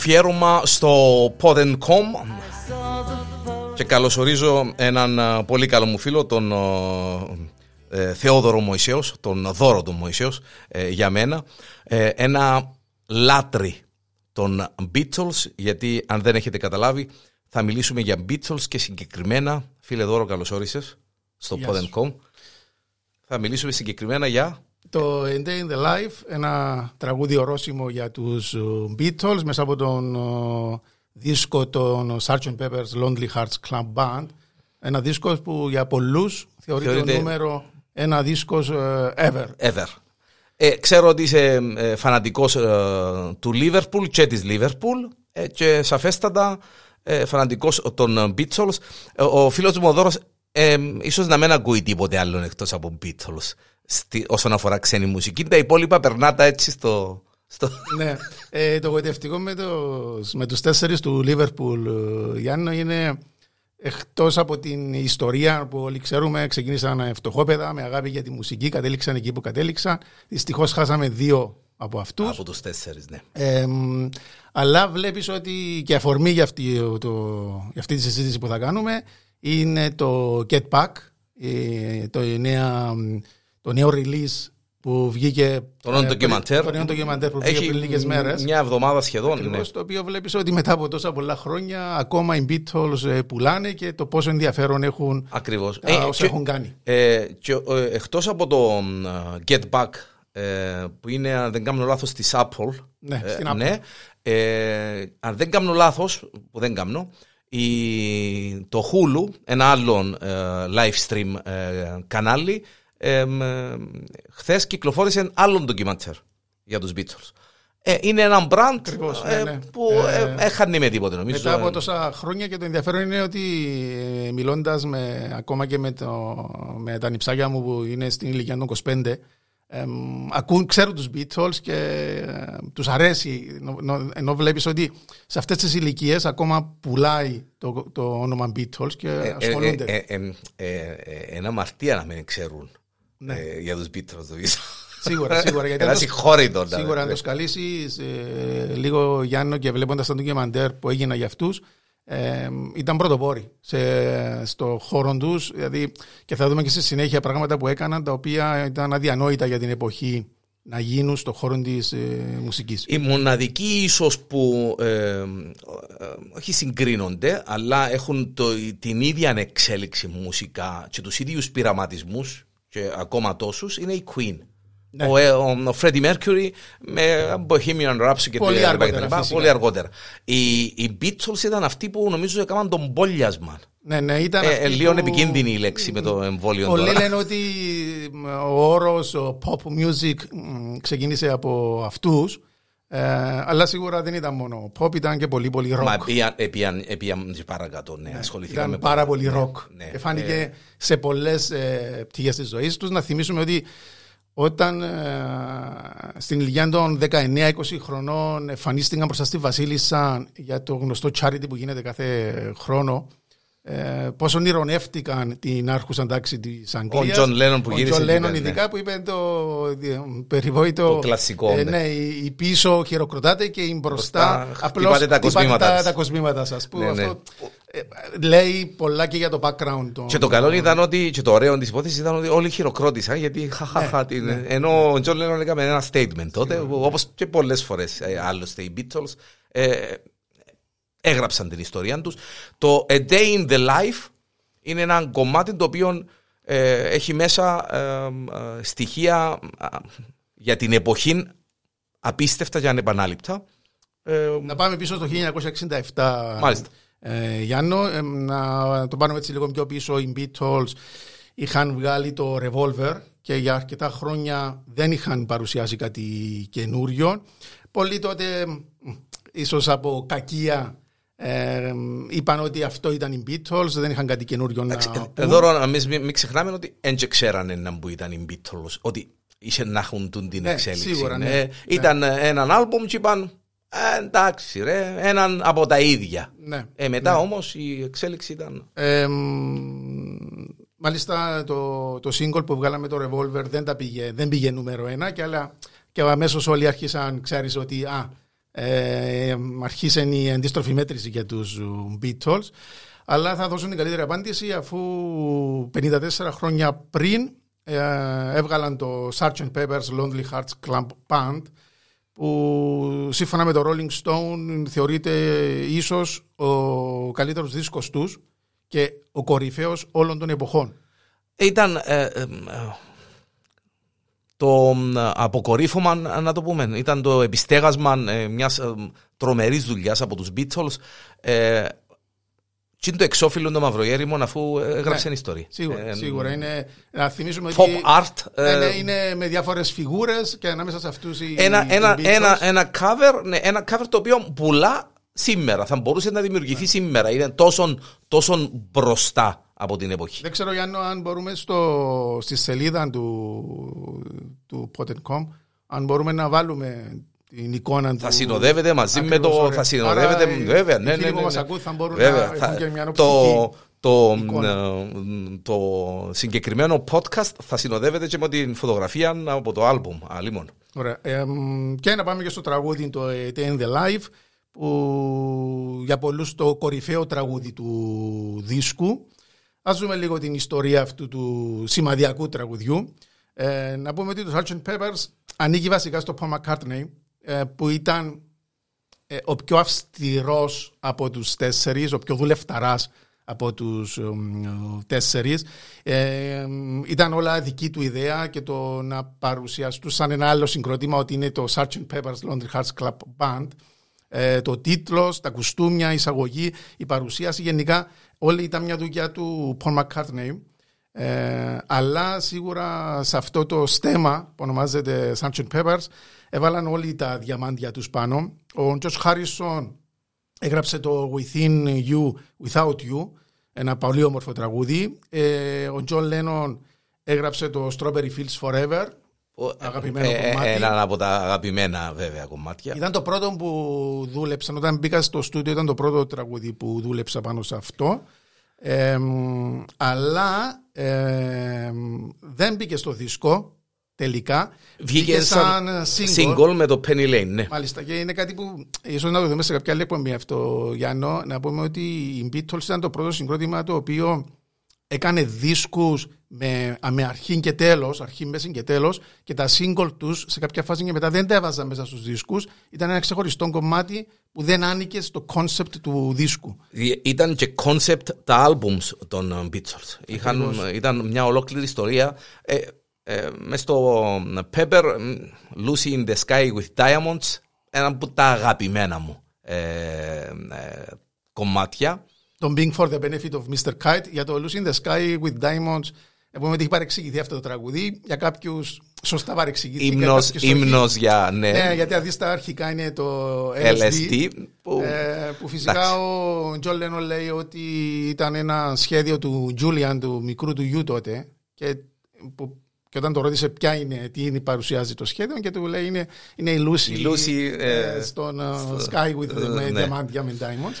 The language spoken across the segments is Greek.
Αφιέρωμα στο Pod.com Saw the photo. και καλωσορίζω έναν α, πολύ καλό μου φίλο, τον ε, Θεόδωρο Μωυσέος, τον Δώρο του Μωυσέος ε, για μένα. Ε, ένα λάτρη των Beatles, γιατί αν δεν έχετε καταλάβει θα μιλήσουμε για Beatles και συγκεκριμένα, φίλε Δώρο καλώς όρισες, στο Γεια σου. Pod.com. Θα μιλήσουμε συγκεκριμένα για... Το A Day in the Life, ένα τραγούδι ορόσημο για τους ε, Beatles μέσα από τον ε, δίσκο των Sgt. Pepper's Lonely Hearts Club Band. Ένα δίσκος που για πολλούς θεωρείται, Θεωρείται- το νούμερο ένα δίσκος ε, ever. Ever. Ε, ξέρω ότι είσαι ε, φανατικός ε, του Liverpool και της Liverpool ε, και σαφέστατα ε, φανατικός των Beatles. Ε, ο φίλος μου ο Δώρος ε, ίσως να μην ακούει τίποτε άλλο εκτός από Beatles στη, όσον αφορά ξένη μουσική. Τα υπόλοιπα περνάτα έτσι στο... στο... ναι. Ε, το γοητευτικό με, τους- με τους τέσσερις του Liverpool, ε, Γιάννο, είναι εκτός από την ιστορία που όλοι ξέρουμε, ξεκίνησαν φτωχόπεδα με αγάπη για τη μουσική, κατέληξαν εκεί που κατέληξαν. Δυστυχώς χάσαμε δύο από αυτούς. από τους τέσσερις, ναι. Ε, μ, αλλά βλέπεις ότι και αφορμή για αυτή, το, για αυτή τη συζήτηση που θα κάνουμε είναι το Get Back, ε, το, νέα, το νέο release που βγήκε Το νέο ε, ντοκιμαντέρ. το νέο ντοκιμαντέρ που βγήκε πριν λίγες μέρες. μια εβδομάδα σχεδόν. Ναι. Ακριβώς, το οποίο βλέπεις ότι μετά από τόσα πολλά χρόνια ακόμα οι Beatles ε, πουλάνε και το πόσο ενδιαφέρον έχουν Ακριβώς. τα Ε, όσα και- έχουν κάνει. Ε, και, ε, εκτός από το μ, Get Back ε, που είναι αν δεν κάνω λάθος της Apple Ναι, ε, στην Apple. ναι, ε, αν δεν κάνω λάθος που δεν κάνω η, το Hulu ένα άλλο ε, live stream ε, κανάλι ε, μ, ε, χθες κυκλοφόρησε άλλον ντοκιμαντέρ για τους Beatles ε, είναι ένα brand Ακριβώς, ε, ναι, ναι. που Ε, ε, έχανε με τίποτε νομίζω Μετά από Ε, τόσα χρόνια και το ενδιαφέρον είναι ότι ε, μιλώντας με, ακόμα και με, το, με τα νυψάκια μου που είναι στην ηλικία των 25 εμ, ακούν, ξέρουν τους Beatles και ε, τους αρέσει ενώ, ενώ- ενώ βλέπεις ότι σε αυτές τις ηλικίες ακόμα πουλάει το, το όνομα Beatles και Ε, ε, ασχολούνται. ε, ε, ε, ε, ένα μαρτία να μην ξέρουν Ναι. ε, για τους Beatles νομίζω. Σίγουρα, σίγουρα. Γιατί Ένα αν το- συγχώρητο. να- Σίγουρα, αν το σκαλίσεις λίγο Γιάννο και βλέποντας τα ντοκιμαντέρ που έγιναν για αυτούς, ήταν πρωτοπόροι σε, στο χώρο τους. Δηλαδή, και θα δούμε και στη συνέχεια πράγματα που έκαναν τα οποία ήταν αδιανόητα για την εποχή να γίνουν στο χώρο της ε, μουσικής. Οι μοναδικοί ίσως που ε, ε, όχι συγκρίνονται αλλά έχουν το, την ίδια εξέλιξη μουσικά και τους ίδιους πειραματισμούς και ακόμα τόσους είναι η Queen. Ναι. Ο, ε, ο, ο Freddie Mercury με Bohemian Rhapsody και Πολύ τα αργότερα, λοιπά και τα λοιπά, φυσικά. Πολύ αργότερα. Οι, οι Beatles ήταν αυτοί που νομίζω έκαναν τον πόλιασμα. Ναι, ναι, ήταν Ε, αυτοί ε, λίγο που- επικίνδυνη η λέξη με το εμβόλιο Πολλοί τώρα. λένε ότι μ, ο όρος ο pop music μ, ξεκίνησε από αυτούς ε, αλλά σίγουρα δεν ήταν μόνο pop, ήταν και πολύ πολύ rock. Μα πήγαν- επίαν- επίαν και παρακάτω, ναι, ασχοληθήκαμε Ήταν με πάρα πολύ ροκ. ναι. Και φάνηκε σε πολλές ε, πτυχές της ζωής τους. Να θυμίσουμε ότι όταν ε, στην ηλικία των 19-20 χρονών εμφανίστηκαν μπροστά στη Βασίλισσα για το γνωστό charity που γίνεται κάθε χρόνο, ε, πόσο ονειρονεύτηκαν την άρχουσα τάξη της Αγγλίας. John Lennon που γύρισε Ο John εκεί Lennon πέρα, ειδικά που είπε το ε, περιβόητο. Το κλασικό, ε, ναι. ναι, η η πίσω χειροκροτάτε και η μπροστά Μπροστά απλώς χτυπάτε τα κοσμήματά τα, της. τα κοσμήματα σας. Που Ναι, ναι. αυτό ε, λέει πολλά και για το background. των- Και το καλό ήταν ότι, και το ωραίο της υπόθεσης ήταν ότι όλοι χειροκρότησαν γιατί χαχαχα. Ναι, την- ενώ ο Τζον Λένον έκαμε ένα statement τότε, όπως και πολλές φορές άλλωστε οι Beatles ε, έγραψαν την ιστορία τους. Το A Day in the Life είναι ένα κομμάτι το οποίο ε, έχει μέσα ε, ε, στοιχεία ε, για την εποχή απίστευτα και ανεπανάληπτα. Ε, Να πάμε πίσω στο 1967. Μάλιστα. Ε, Γιάννο, ε, να το πάρουμε έτσι λίγο πιο πίσω. Οι Beatles είχαν βγάλει το Revolver και για αρκετά χρόνια δεν είχαν παρουσιάσει κάτι καινούριο. Πολλοί τότε, μ, ίσως από κακία, ε, είπαν ότι αυτό ήταν οι Beatles, δεν είχαν κάτι καινούριο να πούν. Εδώ να μην, μην ξεχνάμε ότι δεν ξέρανε να που ήταν οι Beatles, ότι είχε να έχουν τούν την Ναι, εξέλιξη. σίγουρα, ναι. Ναι. Ήταν έναν άλμπομ και είπαν Ε, εντάξει ρε, έναν από τα ίδια. Ναι. Ε, μετά όμως η εξέλιξη ήταν... Ε, μ, μάλιστα το, το single που βγάλαμε το Revolver δεν, τα πήγε, δεν πήγε νούμερο ένα και, αλλά, και αμέσως όλοι άρχισαν, ξέρεις ότι α, ε, αρχίσε η αντίστροφη μέτρηση για τους Beatles αλλά θα δώσουν την καλύτερη απάντηση αφού 54 χρόνια πριν ε, έβγαλαν το Sgt. Pepper's Lonely Hearts Club Band που σύμφωνα με το Rolling Stone θεωρείται ίσως ο καλύτερος δίσκος τους και ο κορυφαίος όλων των εποχών. Ήταν ε, ε, ε, το ε, αποκορύφωμα, να το πούμε, ήταν το επιστέγασμα ε, μιας ε, τρομερής δουλειάς από τους Beatles. Ε, τι είναι το εξώφυλλο το μαυρογέριμο αφού έγραψε Ναι, ιστορία. Σίγουρα, Ε, σίγουρα. Είναι, να θυμίσουμε Pop ότι art. ε, είναι, είναι με διάφορες φιγούρες και ανάμεσα σε αυτούς οι, ένα, οι ένα, Beatles. ένα, ένα, cover, ναι, ένα cover το οποίο πουλά σήμερα. Θα μπορούσε να δημιουργηθεί σήμερα. Είναι τόσο, τόσο μπροστά από την εποχή. Δεν ξέρω Γιάννο αν μπορούμε στο, στη σελίδα του, του Pot.com αν μπορούμε να βάλουμε την εικόνα του. Θα συνοδεύεται μαζί με Ακριβώς, το. ωραία. Θα συνοδεύεται. Άρα, οι- βέβαια, οι ναι, φίλοι ναι, που ναι, μας ναι. ακούν θα μπορούν Βέβαια, να θα- έχουν και μια το, οπτική το, εικόνα. ε, το συγκεκριμένο podcast θα συνοδεύεται και με την φωτογραφία από το άλμπουμ. Αλίμον. Ωραία. Ε, μ, και να πάμε και στο τραγούδι το A Day in the Life που για πολλούς το κορυφαίο τραγούδι του δίσκου. Ας δούμε λίγο την ιστορία αυτού του σημαδιακού τραγουδιού. Ε, να πούμε ότι το Sgt. Peppers ανήκει βασικά στο Paul McCartney ε, που ήταν ε, ο πιο αυστηρός από τους τέσσερις, ο πιο δουλευταράς από τους εμ, τέσσερις. Ε, εμ, ήταν όλα δική του ιδέα και το να παρουσιαστούν σαν ένα άλλο συγκρότημα ότι είναι το Sgt. Pepper's Lonely Hearts Club Band. Ε, το τίτλος, τα κουστούμια, η εισαγωγή, η παρουσίαση, γενικά όλη ήταν μια δουλειά του Paul McCartney. Ε, αλλά σίγουρα σε αυτό το στέμμα που ονομάζεται Sgt. Peppers έβαλαν όλοι τα διαμάντια τους πάνω. Ο Τζορτζ Χάρισον έγραψε το Within You, Without You, ένα πολύ όμορφο τραγούδι. Ε, ο Τζον Λένον έγραψε το Strawberry Fields Forever, Αγαπημένο κομμάτι. Ε, Ένα από τα αγαπημένα βέβαια κομμάτια. Ήταν το πρώτο που δούλεψα. Όταν μπήκα στο στούντιο, ήταν το πρώτο τραγούδι που δούλεψα πάνω σε αυτό. Ε, μ, αλλά ε, μ, δεν μπήκε στο δίσκο τελικά. Βγήκε σαν single. single με το Penny Lane, ναι. Μάλιστα και είναι κάτι που ίσως να το δούμε σε κάποια άλλη εκπομπή αυτό, Γιάννο. Να πούμε ότι οι Beatles ήταν το πρώτο συγκρότημα το οποίο έκανε δίσκους με, με αρχή και τέλος, αρχή, μέση και τέλος και τα single τους σε κάποια φάση και μετά δεν τα έβαζαν μέσα στους δίσκους. Ήταν ένα ξεχωριστό κομμάτι που δεν άνοικε στο concept του δίσκου. Ήταν και concept τα albums των ε, Beatles. Είχαν, ήταν μια ολόκληρη ιστορία. Ε, ε, μες στο Pepper, μ, Lucy in the Sky with Diamonds, ένα από τα αγαπημένα μου ε, ε, κομμάτια. Το Being for the Benefit of Mr. Kite για το Lucy in the Sky with Diamonds. Πούμε ότι έχει παρεξηγηθεί αυτό το τραγουδί. Για κάποιους σωστά παρεξηγηθεί. για Ύμνος, κάποιους όχι. ύμνος για ναι, Ναι, γιατί αν δεις τα αρχικά είναι το LSD. LSD. Που, Ε, που φυσικά εντάξει. ο Τζον Λένον λέει ότι ήταν ένα σχέδιο του Τζούλιαν, του μικρού του γιου τότε. Και, που, και όταν το ρώτησε ποια είναι, τι είναι, παρουσιάζει το σχέδιο, και του λέει είναι, είναι η Lucy, Η Lucy, ε, στον ε, στο- Sky with ε, με ναι. διαμάντια με diamonds.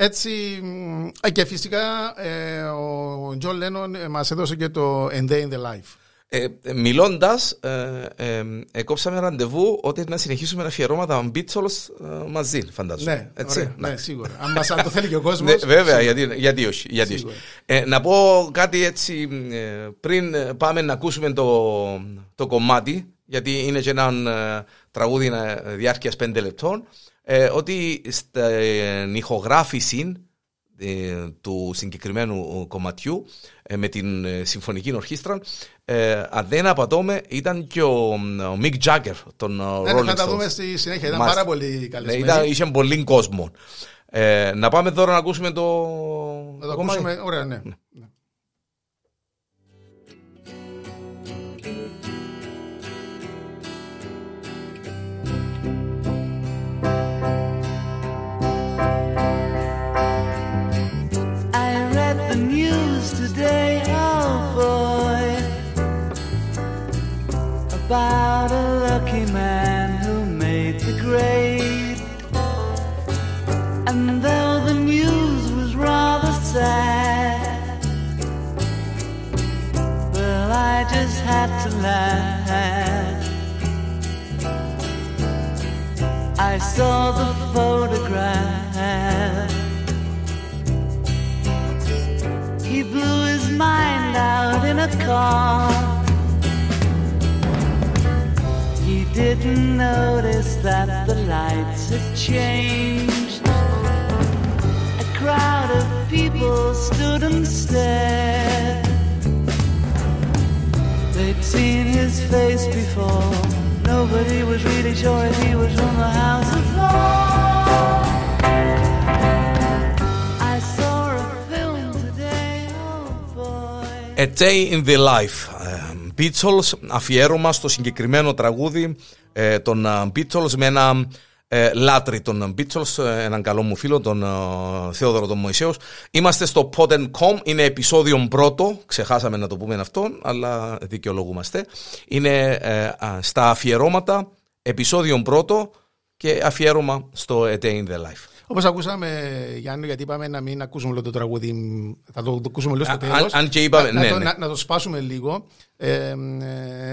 Έτσι, μ, ε, και φυσικά ε, ο Τζον Λένον ε, μας έδωσε και το A Day in the Life. Ε, ε, Μιλώντας, ε, ε, ε, κόψαμε ραντεβού ότι να συνεχίσουμε αφιερώματα Beatles ε, μαζί, φαντάζομαι. Ναι, Έτσι, ωραία, ναι. ναι, σίγουρα. Αν μας αν το θέλει και ο Ναι, κόσμος. βέβαια, γιατί, γιατί όχι. Γιατί όχι. Σίγουρα. Ε, να πω κάτι έτσι ε, πριν ε, πάμε να ακούσουμε το, το κομμάτι, γιατί είναι και ένα ε, τραγούδι ε, διάρκειας πέντε λεπτών, ε, ότι στην ηχογράφηση ε, του συγκεκριμένου κομματιού ε, με την ε, συμφωνική ορχήστρα ε, αν δεν απατώμε ήταν και ο, ο Mick Jagger των Ναι, Rolling ναι, θα τα Stones. δούμε στη συνέχεια. Ήταν Μάλιστα. πάρα πολύ Ναι, καλεσμένοι. ήταν, είχε πολύ κόσμο. Ε, να πάμε τώρα να ακούσουμε το, Να το κομμάτι. ακούσουμε. Ωραία, ναι. ναι. about a lucky man who made the grade. And though the news was rather sad, well, I just had to laugh. I saw the photograph. He blew his mind out in a car. Didn't notice that the lights had changed. A crowd of people stood and stared. They'd seen his face before. Nobody was really sure if he was from the House of today, oh. A Day in the Life. Ε, Beatles, αφιέρωμα στο συγκεκριμένο τραγούδι ε, των ε, Beatles με ένα ε, λάτρη των Beatles, ε, έναν καλό μου φίλο, τον ε, Θεόδωρο τον Μωυσέους. Είμαστε στο Pod.com, είναι επεισόδιο πρώτο, ξεχάσαμε να το πούμε αυτό, αλλά δικαιολογούμαστε. Είναι ε, α, στα αφιερώματα, επεισόδιο πρώτο και αφιέρωμα στο A Day in the Life. Όπως ακούσαμε, Γιάννη, γιατί είπαμε να μην ακούσουμε όλο το τραγούδι, θα το, το ακούσουμε λίγο στο Α, τέλος. αν- αν και είπαμε- να, ναι, να, το, ναι. να, να το σπάσουμε λίγο. Ε,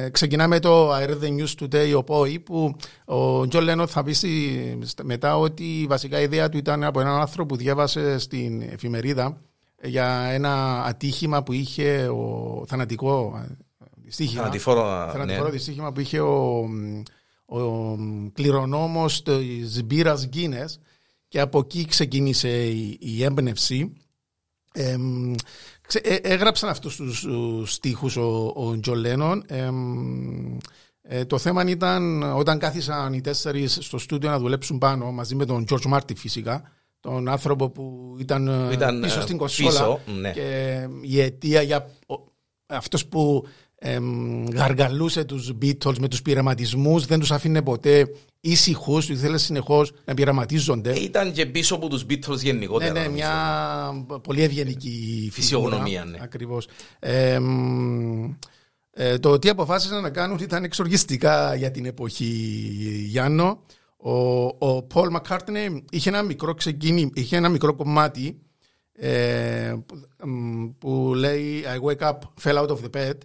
ε, ξεκινάμε το I read the news today, oh boy, που ο Τζον Λένον θα πει στη- στα- μετά ότι βασικά η ιδέα του ήταν από έναν άνθρωπο που διάβασε στην εφημερίδα για ένα ατύχημα που είχε ο θανατικό ε, δυστύχημα. Θανατηφόρο, Θανατηφόρο ναι. δυστύχημα που είχε ο, ο κληρονόμος της μπύρας Guinness και από εκεί ξεκίνησε η, η έμπνευση. Εμ, ξε- ε, έγραψαν αυτούς τους τους στίχους ο, ο Τζον Λένον. Εμ, ε, το θέμα ήταν όταν κάθισαν οι τέσσερις στο στούντιο να δουλέψουν πάνω μαζί με τον George Martin φυσικά τον άνθρωπο που ήταν, ε, Ήταν, πίσω ε, στην κονσόλα πίσω, ναι. και η αιτία για ο- αυτός που εμ, γαργαλούσε τους Beatles με τους πειραματισμούς δεν τους άφηνε ποτέ ήσυχους, ήθελε συνεχώς να πειραματίζονται. Ήταν και πίσω από τους Beatles Ναι, γενικότερα. ναι, νομίζω. μια πολύ ευγενική Φυσιογνωμία, φυσιογνωμία. ναι. Ακριβώς. Ε, μ, ε, το τι αποφάσισαν να κάνουν ήταν εξοργιστικά για την εποχή Γιάννο. Ο, ο Paul McCartney είχε ένα μικρό ξεκίνη, είχε ένα μικρό κομμάτι ε, που, μ, που λέει I wake up, fell out of the bed.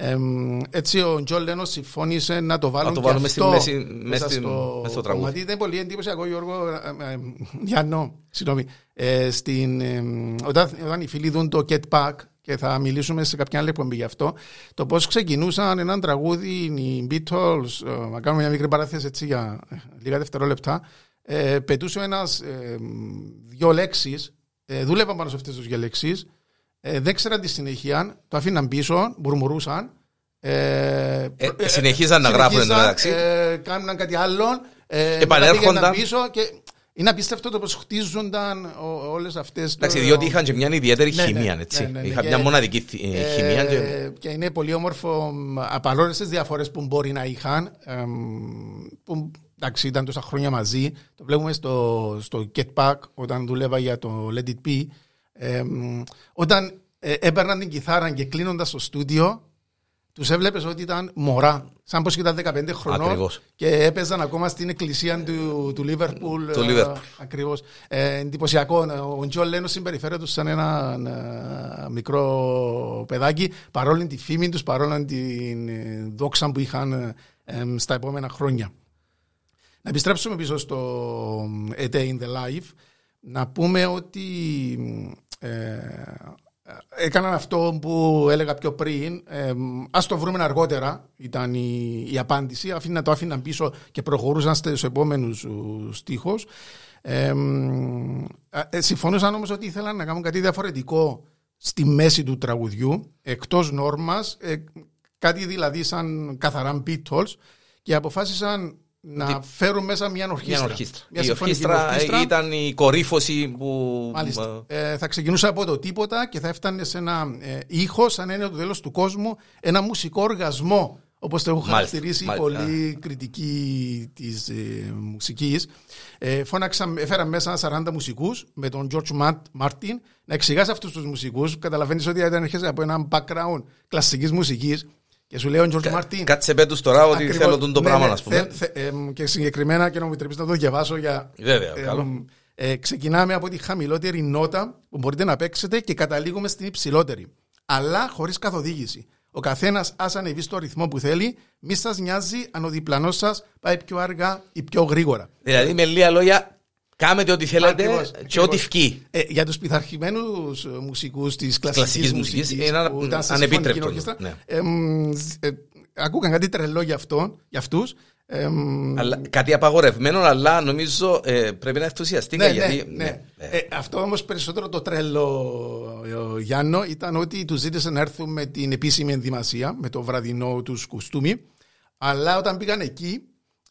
Ε, μ, έτσι ο Τζον Λένον συμφώνησε να το βάλουν το και βάλουμε στη αυτό μέση- μέσα μες στην- στο μες στο τραγούδι. κομμάτι. Ήταν πολύ εντυπωσιακό, Γιώργο. ε, ε, Γιάννο, συγγνώμη. Ε, στην, ε, όταν, όταν οι φίλοι δουν το Get Back και θα μιλήσουμε σε κάποια άλλη εκπομπή γι' αυτό, το πώς ξεκινούσαν έναν τραγούδι οι Beatles, ε, να κάνουμε μια μικρή παράθεση έτσι για ε, λίγα δευτερόλεπτα, ε, πετούσε ένας ε, δύο λέξεις, ε, δούλευαν πάνω σε αυτές τις δύο λέξεις, ε, δεν ξέραν τη συνέχεια, το αφήναν πίσω, μπουρμουρούσαν. Ε, Ε, συνεχίζαν να γράφουν συνεχίζαν, εντωμεταξύ. Ε, κάνουν κάτι άλλο. Ε, Επανέρχονταν. μετά πήγαιναν πίσω και είναι απίστευτο το πώ χτίζονταν όλες αυτές. Εντάξει, διότι είχαν και μια ιδιαίτερη Ναι, ναι, χημεία, ναι, έτσι. ναι, ναι, Είχαν και- μια μοναδική θη- ε, χημεία και... Ε, και είναι πολύ όμορφο από όλε τι διαφορές που μπορεί να είχαν. εμ, που εντάξει, ήταν τόσα χρόνια μαζί. Το βλέπουμε στο, στο Get Back όταν δούλευα για το Let It Be. Εμ, όταν ε, έπαιρναν την κιθάρα και κλείνοντας το στούντιο, τους έβλεπες ότι ήταν μωρά. Σαν πως ήταν 15 χρονών Ακριβώς. και έπαιζαν ακόμα στην εκκλησία του, του Λίβερπουλ. Του Liverpool. Ακριβώς. Ε, εντυπωσιακό. Ο Τζον Λένον συμπεριφέρεται σαν ένα ε, μικρό παιδάκι, παρόλη τη φήμη τους, παρόλη την ε, δόξα που είχαν ε, ε, στα επόμενα χρόνια. Να επιστρέψουμε πίσω στο A Day in the Life. Να πούμε ότι ε, έκαναν αυτό που έλεγα πιο πριν. Ε, ας το βρούμε αργότερα, ήταν η, η απάντηση. Αφήνα, το άφηναν πίσω και προχωρούσαν στους επόμενους ου, στίχους. Ε, ε, συμφωνούσαν όμως ότι ήθελαν να κάνουν κάτι διαφορετικό στη μέση του τραγουδιού, εκτός νόρμας, ε, κάτι δηλαδή σαν καθαρά Beatles και αποφάσισαν να φέρουν μέσα μια ορχήστρα. Μια ορχήστρα. Μια η συμφωνική ορχήστρα, ορχήστρα. ε, ήταν η κορύφωση που... Μάλιστα. Ε, θα ξεκινούσε από το τίποτα και θα έφτανε σε ένα ε, ήχος, σαν να είναι το τέλος του κόσμου, ένα μουσικό οργασμό. Όπως το έχουν Μάλιστα, χαρακτηρίσει μάλιστα. πολλοί κριτικοί της ε, μουσικής. Ε, φώναξαν, έφεραν μέσα 40 μουσικούς με τον George Mart- Martin να εξηγάσει αυτούς τους μουσικούς. Καταλαβαίνεις ότι όταν έρχεσαι από ένα background κλασικής μουσικής και σου λέει ο George Κα- Martin. Κάτσε πέτους τώρα ότι Ακριβώς. θέλω τον το Ναι, πράγμα, ναι, να πούμε. θε- θε- εμ, και συγκεκριμένα, και να μου επιτρέψεις να το διαβάσω για. Βέβαια, εμ, καλό. ε, ξεκινάμε από τη χαμηλότερη νότα που μπορείτε να παίξετε και καταλήγουμε στην υψηλότερη. Αλλά χωρίς καθοδήγηση. Ο καθένας ας ανεβεί στο ρυθμό που θέλει. Μη σας νοιάζει αν ο διπλανός σας πάει πιο αργά ή πιο γρήγορα. Δηλαδή με λίγα λόγια, κάνετε ό,τι θέλετε Ακριβώς, και ακριβώς. ό,τι φκεί. Ε, για τους πειθαρχημένους μουσικούς της κλασικής Κλασικής μουσικής. μουσικής είναι ανα- ανεπίτρεπτο, ναι. ακούγαν κάτι τρελό για, αυτό, για αυτούς. Αλλά, κάτι απαγορευμένο, αλλά νομίζω ε, πρέπει να ενθουσιαστήκα. Ναι, γιατί, ναι, ναι. ε, Ε, αυτό όμως περισσότερο το τρέλο, ε, Γιάννο, ήταν ότι τους ζήτησε να έρθουν με την επίσημη ενδυμασία, με το βραδινό τους κουστούμι. Αλλά όταν πήγαν εκεί,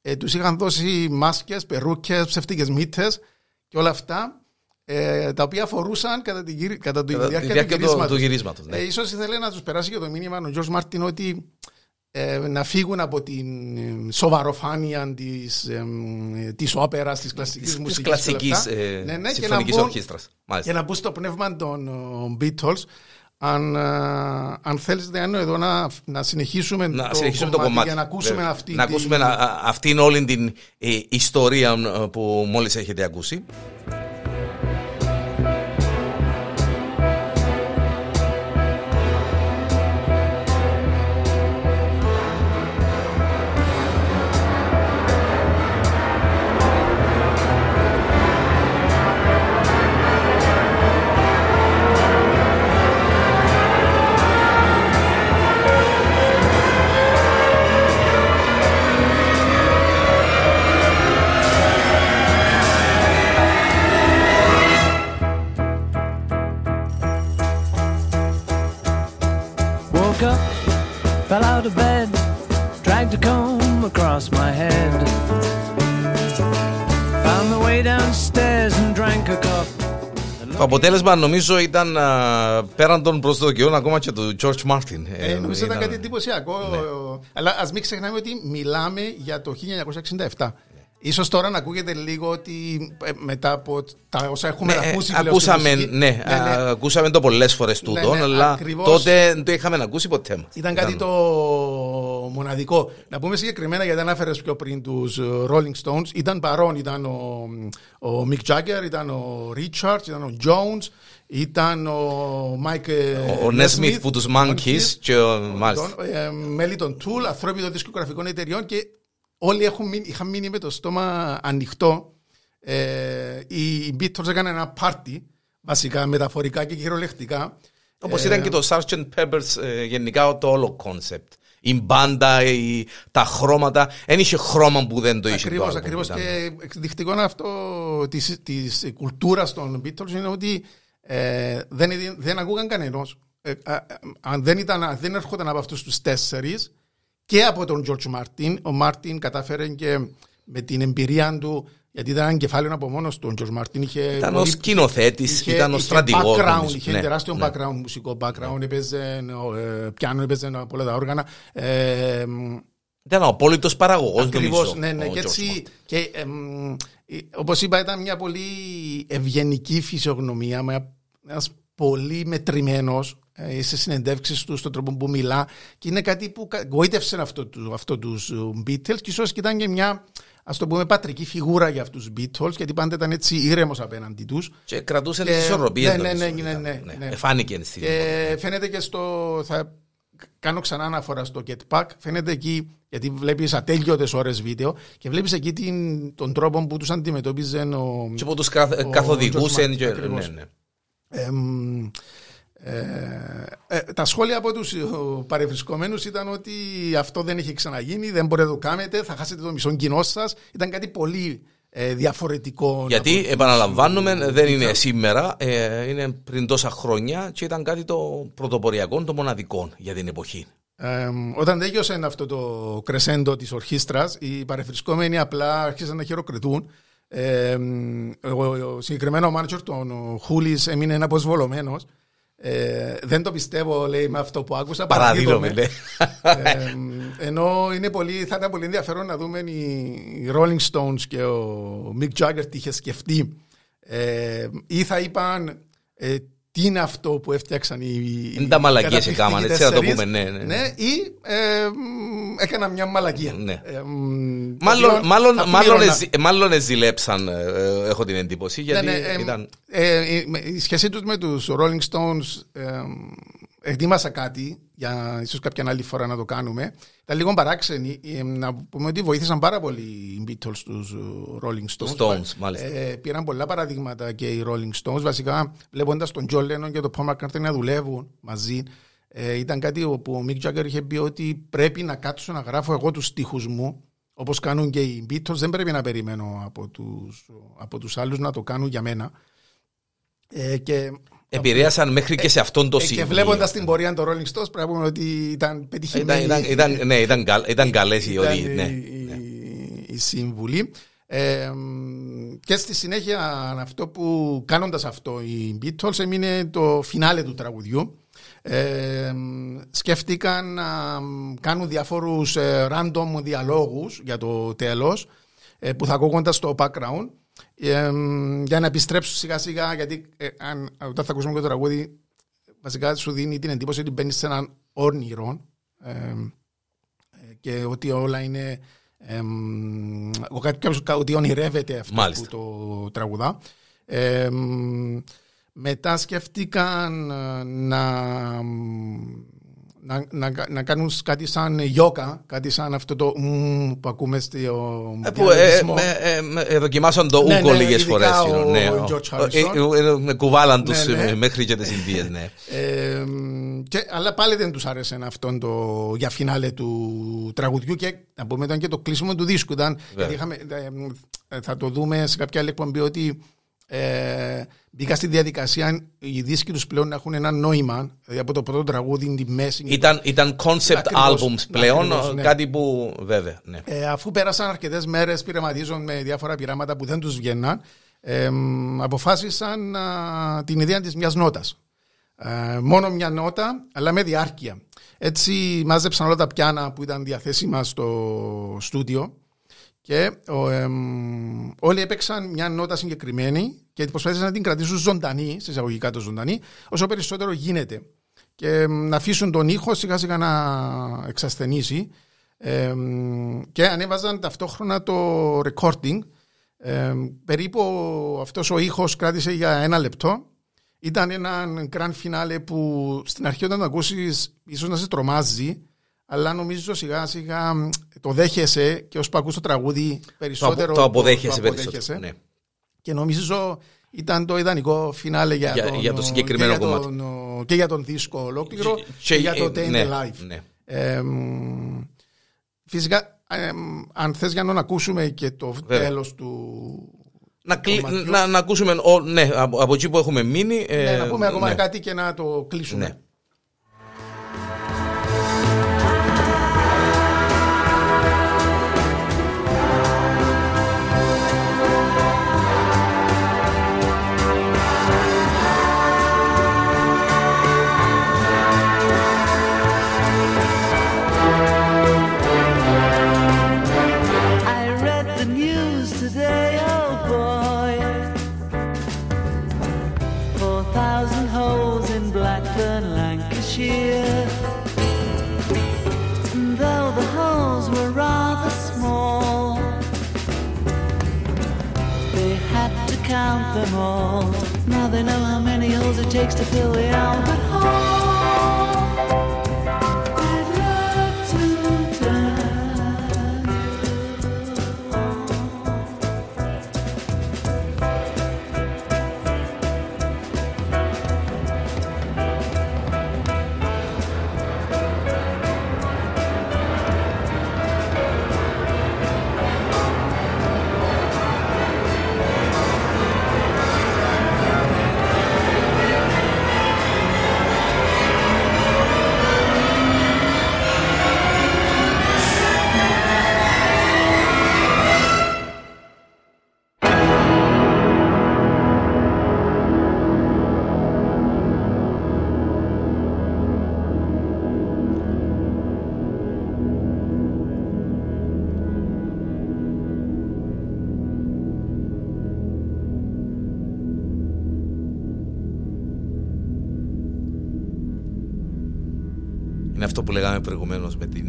ε, τους είχαν δώσει μάσκες, περούκες, ψευτικές μύτες και όλα αυτά. Ε, τα οποία φορούσαν κατά τη, γύρι- κατά τη Κατά τη διάρκεια, διάρκεια του του- γυρίσματος. του γυρίσματος, ναι. Ε, ίσως ήθελε να τους περάσει και το μήνυμα ο George Μάρτιν ότι ε, να φύγουν από την ε, σοβαροφάνεια της, ε, της όπερας, της κλασικής Της μουσικής. κλασικής και όλα αυτά. ε, Ναι, ναι, και συμφωνικής να μπουν- ορχήστρας. Μάλιστα. και να μπουν στο πνεύμα των ε, Beatles. Αν, ε, αν θέλεις Διάννο, εδώ να, να συνεχίσουμε, να το, συνεχίσουμε κομμάτι το κομμάτι. για να ακούσουμε Βέβαια. αυτή να τη- ακούσουμε α- α- αυτήν όλη την ε, ιστορία ε, που μόλις έχετε ακούσει. Αποτέλεσμα νομίζω ήταν α, πέραν των προσδοκιών ακόμα και του George Martin. Ε, νομίζω ήταν ήταν- κάτι εντυπωσιακό. Αλλά ας μην ξεχνάμε ότι μιλάμε για το 1967. Ίσως τώρα να ακούγεται λίγο ότι ε, μετά από τα όσα έχουμε Ναι, ε, ακούσει πλέον ακούσαμε, στη μουσική, ναι, α, ακούσαμε το πολλές φορές τούτο, ναι, αλλά ακριβώς. τότε δεν το είχαμε ακούσει ποτέ μας. Ήταν κάτι το μοναδικό. Να πούμε συγκεκριμένα γιατί ανάφερε πιο πριν τους Rolling Stones. Ήταν παρόν, ήταν ο, ο Mick Jagger, ήταν ο Richards, ήταν ο Jones, ήταν ο Mike Ο- Ο Nesmith που τους Monkees και ο- μάλιστα. ε, μέλη των Tool, ανθρώποι των δισκογραφικών εταιριών και όλοι έχουν μείνει, είχαν μείνει με το στόμα ανοιχτό. Ε, οι Beatles έκαναν ένα πάρτι, βασικά μεταφορικά και κυριολεκτικά. Όπως Ε, ήταν και το Sgt. Pepper's ε, γενικά το όλο concept. Η μπάντα, η- τα χρώματα. Δεν είχε χρώμα που δεν το είχε. Ακριβώς, το album, ακριβώς. ήταν. Και εκδεικτικό αυτό της, της κουλτούρας των Beatles είναι ότι ε, δεν, δεν ακούγαν κανένας. Ε, α, α, αν δεν, ήταν, αν δεν έρχονταν από αυτούς τους τέσσερις και από τον George Martin, ο Μάρτιν κατάφερε και με την εμπειρία του γιατί ήταν ένα κεφάλαιο από μόνος του. Ο George Martin είχε Ήταν πολύ- ο σκηνοθέτης, είχε- ήταν ο είχε στρατηγός. background, νομίζω. είχε Ναι, τεράστιο ναι. background, μουσικό background, έπαιζε ε, πιάνο, έπαιζε από όλα τα όργανα. Ε, Ήταν ο απόλυτος παραγωγός Ακριβώς, νομίζω. ναι, ναι. ο Και George έτσι, Martin. και, εμ, ε, όπως είπα, ήταν μια πολύ ευγενική φυσιογνωμία, με ένας πολύ μετρημένος ε, σε συνεντεύξεις του, στον τρόπο που μιλά και είναι κάτι που κα- γοήτευσε αυτό, του- αυτό τους ε, Beatles και ίσως και ήταν και μια ας το πούμε πατρική φιγούρα για αυτούς τους Beatles γιατί πάντα ήταν έτσι ήρεμος απέναντι τους Και κρατούσε Και- τις ισορροπίες. ναι, ναι, νομίζω, ναι, ήταν. ναι, ναι, ναι. Εφάνηκε στην και φαίνεται και στο. Θα κάνω ξανά αναφορά στο Get Pack. Φαίνεται εκεί, γιατί βλέπεις ατέλειωτες ώρες βίντεο και βλέπεις εκεί την, τον τρόπο που τους αντιμετώπιζε ο. Και που τους καθ- ο καθοδηγούσαν. George και- Martin, ακριβώς. ναι, ναι. Εμ, ε, ε, τα σχόλια από τους ε, παρευρισκόμενους ήταν ότι αυτό δεν έχει ξαναγίνει, δεν μπορείτε να το κάνετε, θα χάσετε το μισό κοινό σας. Ήταν κάτι πολύ ε, διαφορετικό. Γιατί από- επαναλαμβάνουμε, δεν είναι σήμερα, ε, είναι πριν τόσα χρόνια και ήταν κάτι το πρωτοποριακό, το μοναδικό για την εποχή. Ε, όταν τέλειωσε αυτό το κρεσέντο της ορχήστρας, οι παρευρισκόμενοι απλά άρχισαν να χειροκριτούν. Ε, ο, ο συγκεκριμένο μάνατζερ των Χούλης έμεινε ένας αποσβολωμένος. Ε, δεν το πιστεύω, λέει, με αυτό που άκουσα. Παραδίδομαι, παραδίδομαι. λέει. Ε, ενώ είναι πολύ, θα ήταν πολύ ενδιαφέρον να δούμε οι, οι Rolling Stones και ο Mick Jagger τι είχε σκεφτεί. Ε, ή θα είπαν ε, τι είναι αυτό που έφτιαξαν οι. Είναι τα μαλακίες καταπληκτικοί έκαναν, έτσι να το τέσσερις. πούμε, ναι, ναι. ή ε, μ, έκανα μια μαλακία. Ναι. Ε, μ, το Μάλλον, οποίο μάλλον, θα μάλλον, πλήρωνα. εζη- μάλλον εζηλέψαν, ε, ε, έχω την εντύπωση, γιατί Ναι, ναι, ε, ήταν... ε, η- με- η σχέση τους με τους Rolling Stones ε, ετοίμασα κάτι για ίσως κάποια άλλη φορά να το κάνουμε. Ήταν λίγο παράξενη. Ε, να πούμε ότι βοήθησαν πάρα πολύ οι Beatles στους ε, Rolling Stones. Stones, μάλιστα. Ε, πήραν πολλά παραδείγματα και οι Rolling Stones. Βασικά, βλέποντας τον John Lennon και τον Paul McCartney να δουλεύουν μαζί, ε, ήταν κάτι που ο Mick Jagger είχε πει ότι πρέπει να κάτσω να γράφω εγώ τους στίχους μου Όπως κάνουν και οι Beatles, δεν πρέπει να περιμένω από τους από τους άλλους να το κάνουν για μένα. Ε, και Επηρέασαν μέχρι και σε αυτόν το ε, σημείο. Και βλέποντας την πορεία των Rolling Stones, πρέπει να πούμε ότι ήταν πετυχημένη. Ήταν, ήταν, ήταν, ναι, ήταν, καλ, ήταν καλές οι, ήταν οι, ναι, η, ναι. η σύμβουλη. Ε, και στη συνέχεια αυτό που κάνοντας αυτό οι Beatles έμεινε το φινάλε του τραγουδιού ε, σκέφτηκαν να κάνουν διάφορους ε, random διαλόγους για το τέλος ε, που θα ακούγονται στο background ε, για να επιστρέψουν σιγά σιγά γιατί ε, αν, όταν θα ακούσουμε και το τραγούδι βασικά σου δίνει την εντύπωση ότι μπαίνεις σε έναν όρνηρο ε, ε, και ότι όλα είναι ε, ο κάποιος ότι ονειρεύεται αυτό Μάλιστα. που το τραγουδά ε, μετά σκέφτηκαν ε, να, να, να, να κάνουν κάτι σαν γιόκα, κάτι σαν αυτό το μ που ακούμε στο Ε, που, ε, διαλογισμό. με, ε, με, ε, δοκιμάσαν το Ναι, ούκο ναι, λίγες ειδικά φορές. ο ναι, George ο- Harrison. ε, ε, ε, με κουβάλαν τους Ναι, ναι. ε, μέχρι και τις Ινδίες, ναι. Ε, και, αλλά πάλι δεν τους άρεσε αυτό το για φινάλε του τραγουδιού και να πούμε ήταν και το κλείσιμο του δίσκου. Ήταν, γιατί είχαμε, ε, ε, θα το δούμε σε κάποια άλλη εκπομπή ότι ε, μπήκα στη διαδικασία οι δίσκοι τους πλέον να έχουν ένα νόημα δηλαδή από το πρώτο τραγούδι, τη μέση. Ήταν, ήταν concept Ακριβώς, albums πλέον, ακριβώς, ναι. κάτι που βέβαια, ναι. Ε, αφού πέρασαν αρκετές μέρες πειραματίζουν με διάφορα πειράματα που δεν τους βγαίναν, ε, αποφάσισαν α, την ιδέα της μιας νότας. Ε, μόνο μια νότα, αλλά με διάρκεια. Έτσι μάζεψαν όλα τα πιάνα που ήταν διαθέσιμα στο στούντιο και ο, εμ, όλοι έπαιξαν μια νότα συγκεκριμένη και προσπάθησαν να την κρατήσουν ζωντανή, σε εισαγωγικά το ζωντανή, όσο περισσότερο γίνεται. Και εμ, να αφήσουν τον ήχο σιγά σιγά να εξασθενήσει. Εμ, και ανέβαζαν ταυτόχρονα το recording. Εμ, περίπου αυτός ο ήχος κράτησε για ένα λεπτό. Ήταν ένα grand finale που στην αρχή όταν το ακούσεις ίσως να σε τρομάζει αλλά νομίζω σιγά σιγά μ, το δέχεσαι και όσο που ακούς το τραγούδι Το, περισσότερο απο- το αποδέχεσαι το περισσότερο. Ναι. και νομίζω ήταν το ιδανικό φινάλε για, Για- τον, για το συγκεκριμένο και για κομμάτι. τον- και για τον δίσκο ολόκληρο και, Και- για το ε, Day in ναι, the Life. ναι. Ε, μ, φυσικά, ε, μ, αν θες για να ακούσουμε και το Βέβαια. τέλος του... Να, κλει- κομματιού. να, να ακούσουμε, ο, ναι, από, από εκεί που έχουμε μείνει. ε, ναι, να πούμε ακόμα ναι. κάτι και να το κλείσουμε. Ναι. Them all. Now they know how many holes it takes to fill the Albert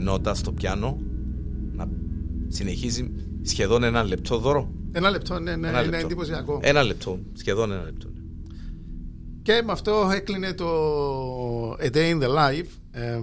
νότα στο πιάνο να συνεχίζει σχεδόν ένα λεπτό δώρο. Ένα λεπτό, ναι, ναι, Ένα είναι λεπτό. εντυπωσιακό. Ένα λεπτό, σχεδόν ένα λεπτό. και με αυτό έκλεινε το A Day in the Life. Ε,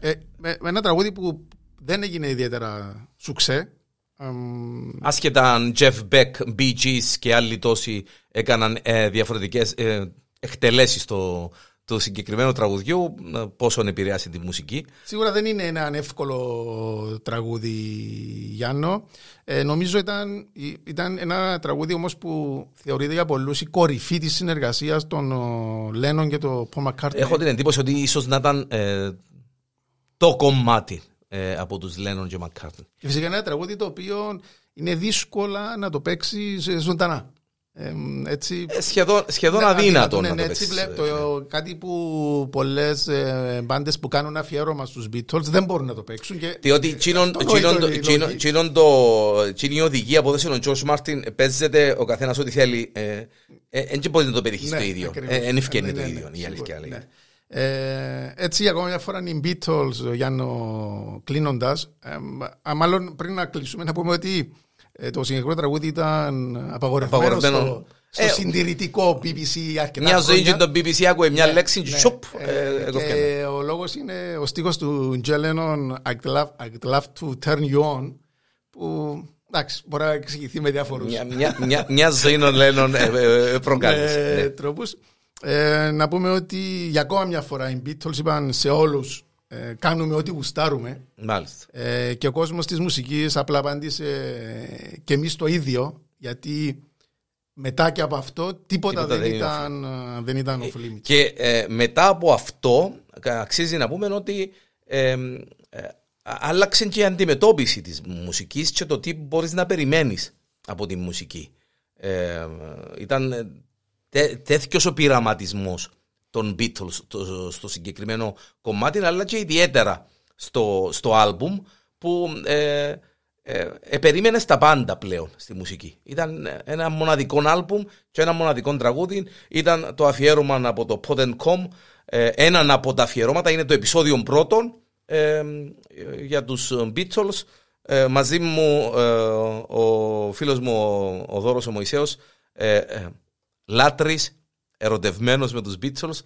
ε, με, με ένα τραγούδι που δεν έγινε ιδιαίτερα σουξέ. Εμ, Άσχετα αν Jeff Beck, Bee Gees και άλλοι τόσοι έκαναν ε, διαφορετικές ε, εκτελέσεις στο, του συγκεκριμένου τραγουδιού, ε, πόσο επηρεάσει τη μουσική. Σίγουρα δεν είναι ένα εύκολο τραγούδι, Γιάννο. Ε, νομίζω ήταν, ήταν ένα τραγούδι όμως που θεωρείται για πολλούς η κορυφή της συνεργασίας των Λένων και του Paul McCartney. Έχω την εντύπωση ότι ίσως να ήταν ε, το κομμάτι ε, από τους Lennon και McCartney. Και φυσικά είναι ένα τραγούδι το οποίο είναι δύσκολα να το παίξεις ζωντανά. Ε, έτσι, Ε, σχεδόν σχεδόν Ναι, αδύνατο ναι, να ναι, το έτσι παίξεις. βλέπω, το, κάτι που πολλές ε, μπάντες που κάνουν αφιέρωμα στους Beatles δεν μπορούν να το παίξουν. Και Διότι τσίνον- Αυτό τσίνον είναι το- η τσίνον- λογική. τσίνον το- τσίνη η οδηγία που έδωσε ο George Μάρτιν παίζεται ο καθένας ό,τι θέλει. Δεν μπορεί να το πετύχεις Ναι, το ίδιο. ακριβώς. Δεν ευκαινεί Ναι, το ναι, ίδιο. ναι, Η αλήθεια σίγουρα, λέγεται. ναι. Ε, έτσι, ακόμα μια φορά οι Beatles, Γιάννο, κλείνοντας. μάλλον πριν να κλείσουμε, να πούμε ότι ε, το συγκεκριμένο τραγούδι ήταν απαγορευμένο, Απαγορευμένο. στο, στο Ε, συντηρητικό BBC αρκετά Μια ζωή χρόνια. και το BBC άκουε μια λέξη και Ναι, σοπ, ε, ε, έκοφκε. και ο λόγος είναι ο στίχος του Τζέλενον I'd love, I'd love to turn you on που εντάξει μπορεί να εξηγηθεί με διάφορους Μια- μια- μια- Μια ζωή των Lennon ε, ε, ε, προκάλεσε. ε, ναι. τρόπους. Ε, να πούμε ότι για ακόμα μια φορά οι Beatles είπαν σε όλους ε, κάνουμε ό,τι γουστάρουμε Μάλιστα. ε, και ο κόσμος της μουσικής απλά απάντησε ε, και εμείς το ίδιο γιατί μετά και από αυτό τίποτα, Τίποτα δεν, δεν είναι ήταν, ε, δεν ήταν off limits. Και ε, μετά από αυτό, αξίζει να πούμε ότι ε, ε, άλλαξε και η αντιμετώπιση της μουσικής και το τι μπορείς να περιμένεις από τη μουσική. Ε, ήταν ε, τέ, τέτοιος ο πειραματισμός των Beatles στο, στο συγκεκριμένο κομμάτι, αλλά και ιδιαίτερα στο, στο άλμπουμ που ε, ε, ε, περίμενε τα πάντα πλέον στη μουσική. Ήταν ένα μοναδικό άλμπουμ και ένα μοναδικό τραγούδι. Ήταν το αφιέρωμα από το Pod Com. Ε, έναν από τα αφιερώματα είναι το επεισόδιο πρώτον ε, για τους Beatles. Ε, μαζί μου ε, ο φίλος μου ο, ο Δώρος ο Μωυσέος ε, ε, λάτρης, ερωτευμένος με τους Beatles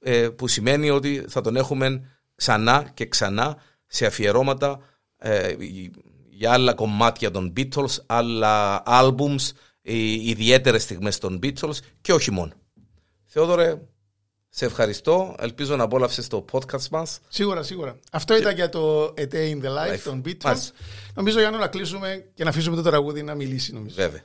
ε, που σημαίνει ότι θα τον έχουμε ξανά και ξανά σε αφιερώματα ε, για άλλα κομμάτια των Beatles, άλλα albums, οι ιδιαίτερες στιγμές των Beatles και όχι μόνο. Θεόδωρε, σε ευχαριστώ. Ελπίζω να απόλαυσες το podcast μας. Σίγουρα, σίγουρα. Αυτό ήταν για το A Day in the Life Life. των Beatles. Μάλιστα. Νομίζω για να κλείσουμε και να αφήσουμε το τραγούδι να μιλήσει νομίζω. Βέβαια.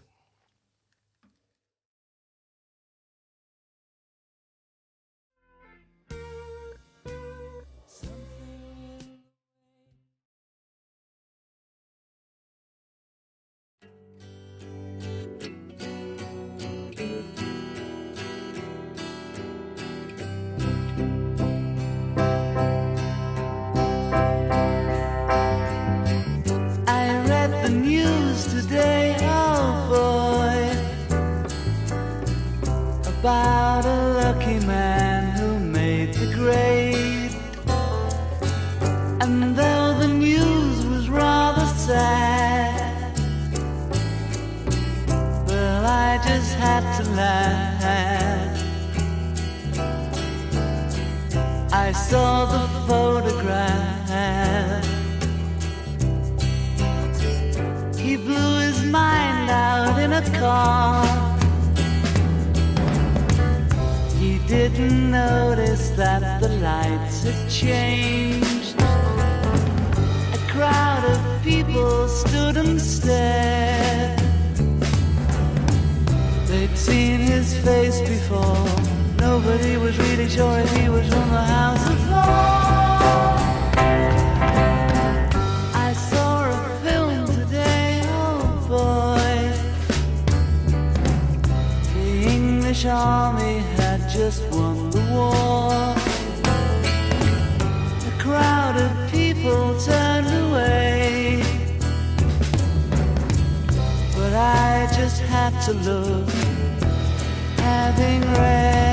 His before. Nobody was really sure if he was from the House of Lords. I saw a film today, oh boy. The English army had just won the war. A crowd of people turned away. But I just had to look, having read